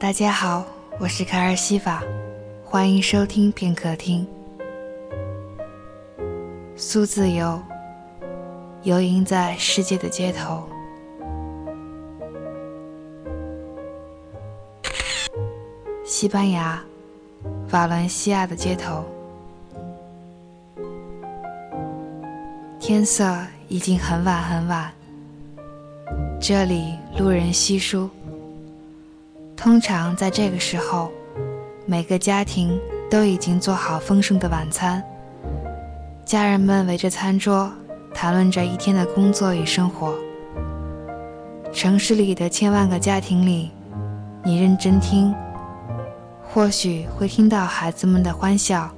大家好，我是卡尔西法，欢迎收听片刻听。苏自由，游吟在世界的街头。西班牙，瓦伦西亚的街头，天色已经很晚很晚，这里路人稀疏。通常在这个时候，每个家庭都已经做好丰盛的晚餐，家人们围着餐桌谈论着一天的工作与生活。城市里的千万个家庭里，你认真听，或许会听到孩子们的欢笑，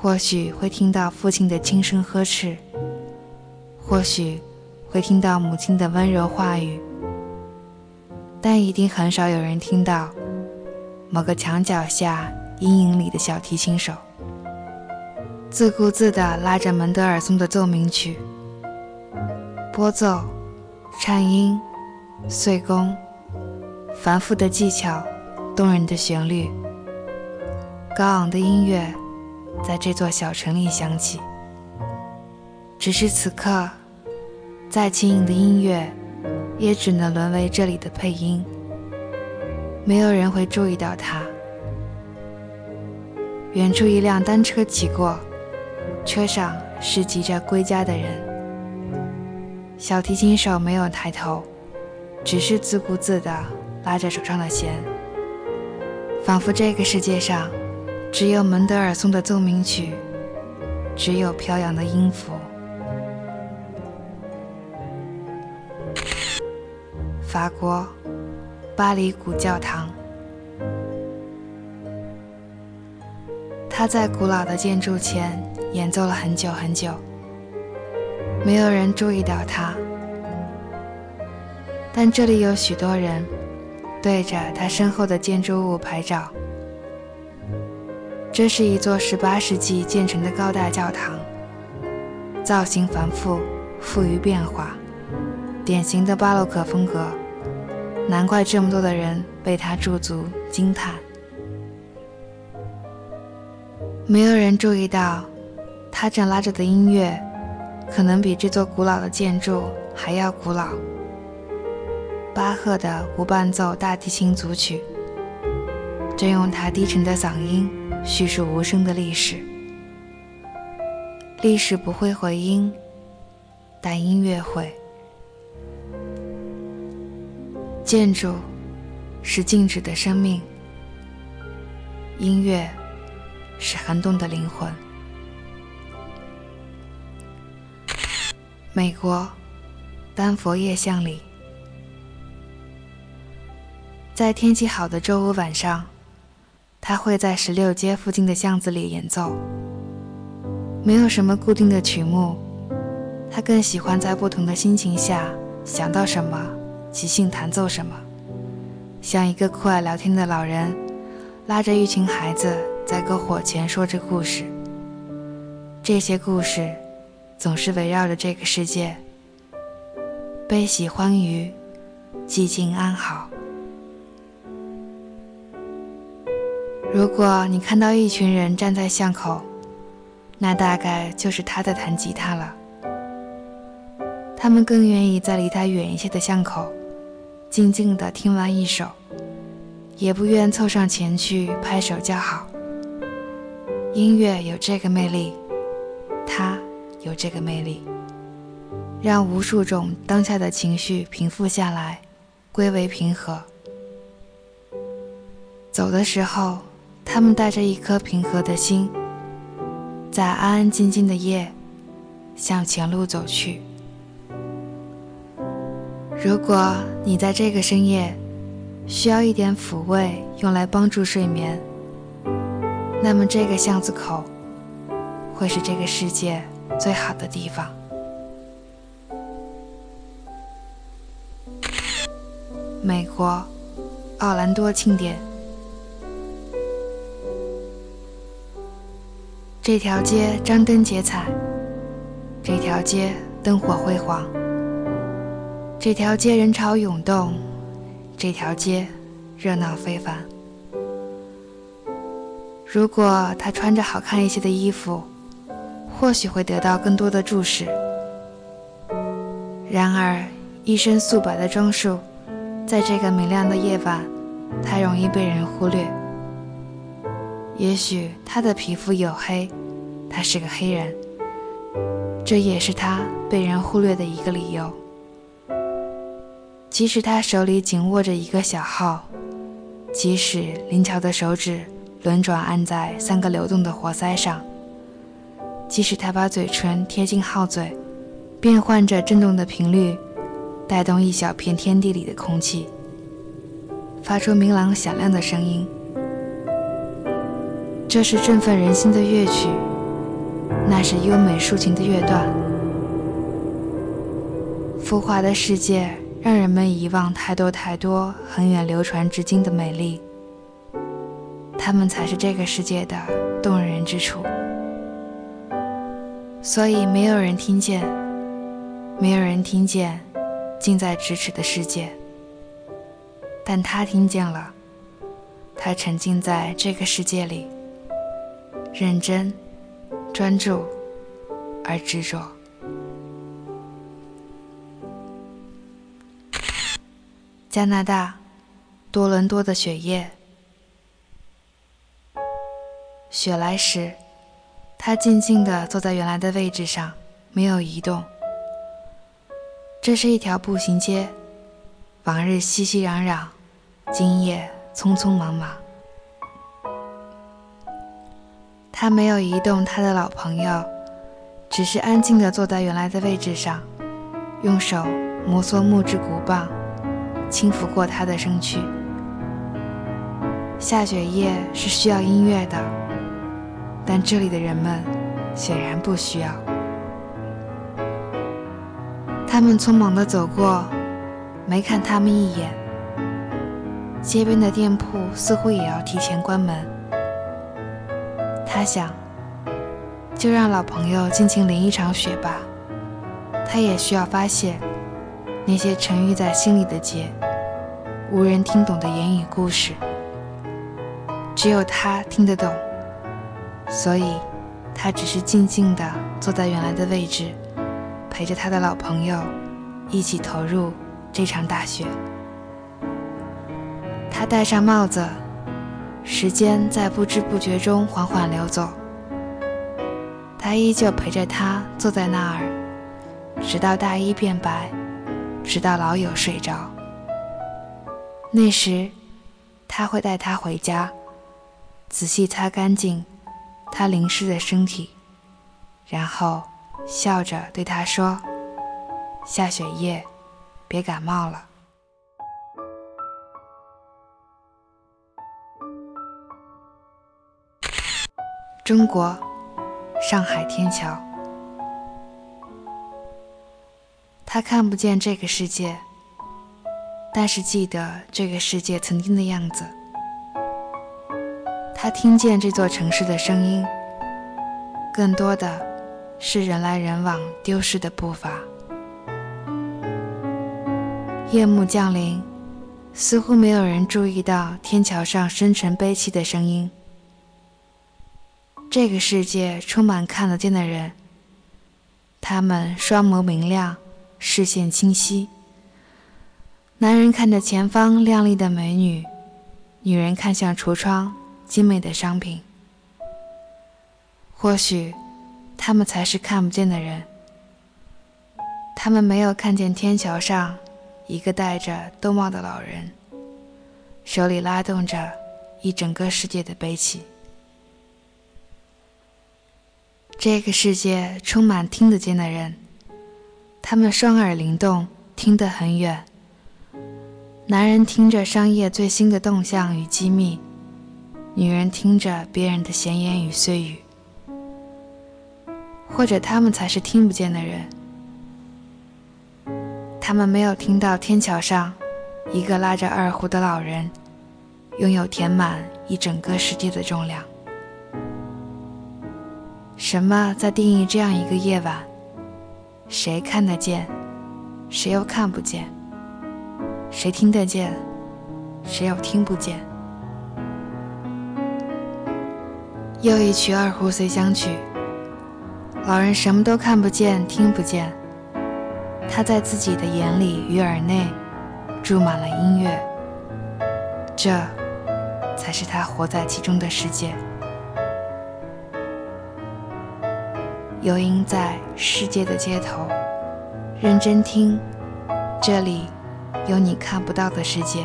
或许会听到父亲的轻声呵斥，或许会听到母亲的温柔话语。但一定很少有人听到某个墙角下阴影里的小提琴手，自顾自地拉着门德尔松的奏鸣曲，拨奏、颤音、碎弓，繁复的技巧，动人的旋律，高昂的音乐，在这座小城里响起。只是此刻，再轻盈的音乐。也只能沦为这里的配音，没有人会注意到他。远处一辆单车骑过，车上是急着归家的人。小提琴手没有抬头，只是自顾自地拉着手上的弦，仿佛这个世界上只有门德尔松的奏鸣曲，只有飘扬的音符。法国巴黎古教堂，他在古老的建筑前演奏了很久很久，没有人注意到他。但这里有许多人对着他身后的建筑物拍照。这是一座18世纪建成的高大教堂，造型繁复，富于变化，典型的巴洛克风格。难怪这么多的人被他驻足惊叹。没有人注意到，他正拉着的音乐，可能比这座古老的建筑还要古老。巴赫的无伴奏大提琴组曲，正用他低沉的嗓音叙述无声的历史。历史不会回音，但音乐会。建筑是静止的生命，音乐是恒动的灵魂。美国丹佛夜巷里，在天气好的周五晚上，他会在十六街附近的巷子里演奏。没有什么固定的曲目，他更喜欢在不同的心情下想到什么。即兴弹奏什么，像一个酷爱聊天的老人，拉着一群孩子在篝火前说着故事。这些故事总是围绕着这个世界，悲喜欢愉，寂静安好。如果你看到一群人站在巷口，那大概就是他在弹吉他了。他们更愿意在离他远一些的巷口。静静地听完一首，也不愿凑上前去拍手叫好。音乐有这个魅力，它有这个魅力，让无数种当下的情绪平复下来，归为平和。走的时候，他们带着一颗平和的心，在安安静静的夜，向前路走去。如果你在这个深夜需要一点抚慰，用来帮助睡眠，那么这个巷子口会是这个世界最好的地方。美国奥兰多庆典，这条街张灯结彩，这条街灯火辉煌。这条街人潮涌动，这条街热闹非凡。如果他穿着好看一些的衣服，或许会得到更多的注视。然而，一身素白的装束，在这个明亮的夜晚，太容易被人忽略。也许他的皮肤黝黑，他是个黑人，这也是他被人忽略的一个理由。即使他手里紧握着一个小号，即使灵巧的手指。轮转按在三个流动的活塞上，即使他把嘴唇贴近号嘴，变换着震动的频率，带动一小片天地里的空气，发出明朗响亮的声音。这是振奋人心的乐曲，那是优美抒情的乐段。浮华的世界让人们遗忘太多太多很远流传至今的美丽。他们才是这个世界的动人之处，所以没有人听见，没有人听见近在咫尺的世界，但他听见了，他沉浸在这个世界里，认真、专注而执着。加拿大多伦多的雪夜。雪来时，他静静地坐在原来的位置上，没有移动。这是一条步行街，往日熙熙攘攘，今夜匆匆忙忙。他没有移动他的老朋友，只是安静地坐在原来的位置上，用手摩挲木质鼓棒，轻抚过他的身躯。下雪夜是需要音乐的。但这里的人们显然不需要。他们匆忙地走过，没看他们一眼。街边的店铺似乎也要提前关门。他想，就让老朋友尽情淋一场雪吧。他也需要发泄那些沉郁在心里的结，无人听懂的言语故事。只有他听得懂。所以，他只是静静地坐在原来的位置，陪着他的老朋友一起投入这场大雪。他戴上帽子，时间在不知不觉中缓缓流走。他依旧陪着他坐在那儿，直到大衣变白，直到老友睡着。那时，他会带他回家，仔细擦干净。他淋湿的身体，然后笑着对他说：“下雪夜，别感冒了。”中国，上海天桥。他看不见这个世界，但是记得这个世界曾经的样子。他听见这座城市的声音，更多的是人来人往、丢失的步伐。夜幕降临，似乎没有人注意到天桥上深沉悲戚的声音。这个世界充满看得见的人，他们双眸明亮，视线清晰。男人看着前方靓丽的美女，女人看向橱窗。精美的商品，或许他们才是看不见的人。他们没有看见天桥上一个戴着兜帽的老人，手里拉动着一整个世界的悲戚。这个世界充满听得见的人，他们双耳灵动，听得很远。男人听着商业最新的动向与机密。女人听着别人的闲言与碎语，或者他们才是听不见的人。他们没有听到天桥上一个拉着二胡的老人拥有填满一整个世界的重量。什么在定义这样一个夜晚？谁看得见？谁又看不见？谁听得见？谁又听不见？又一曲二胡随想曲。老人什么都看不见、听不见，他在自己的眼里与耳内注满了音乐，这才是他活在其中的世界。游吟在世界的街头，认真听，这里有你看不到的世界，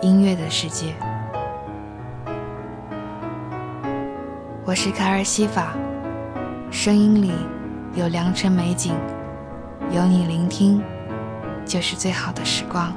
音乐的世界。我是卡尔西法。声音里有良辰美景，有你聆听，就是最好的时光。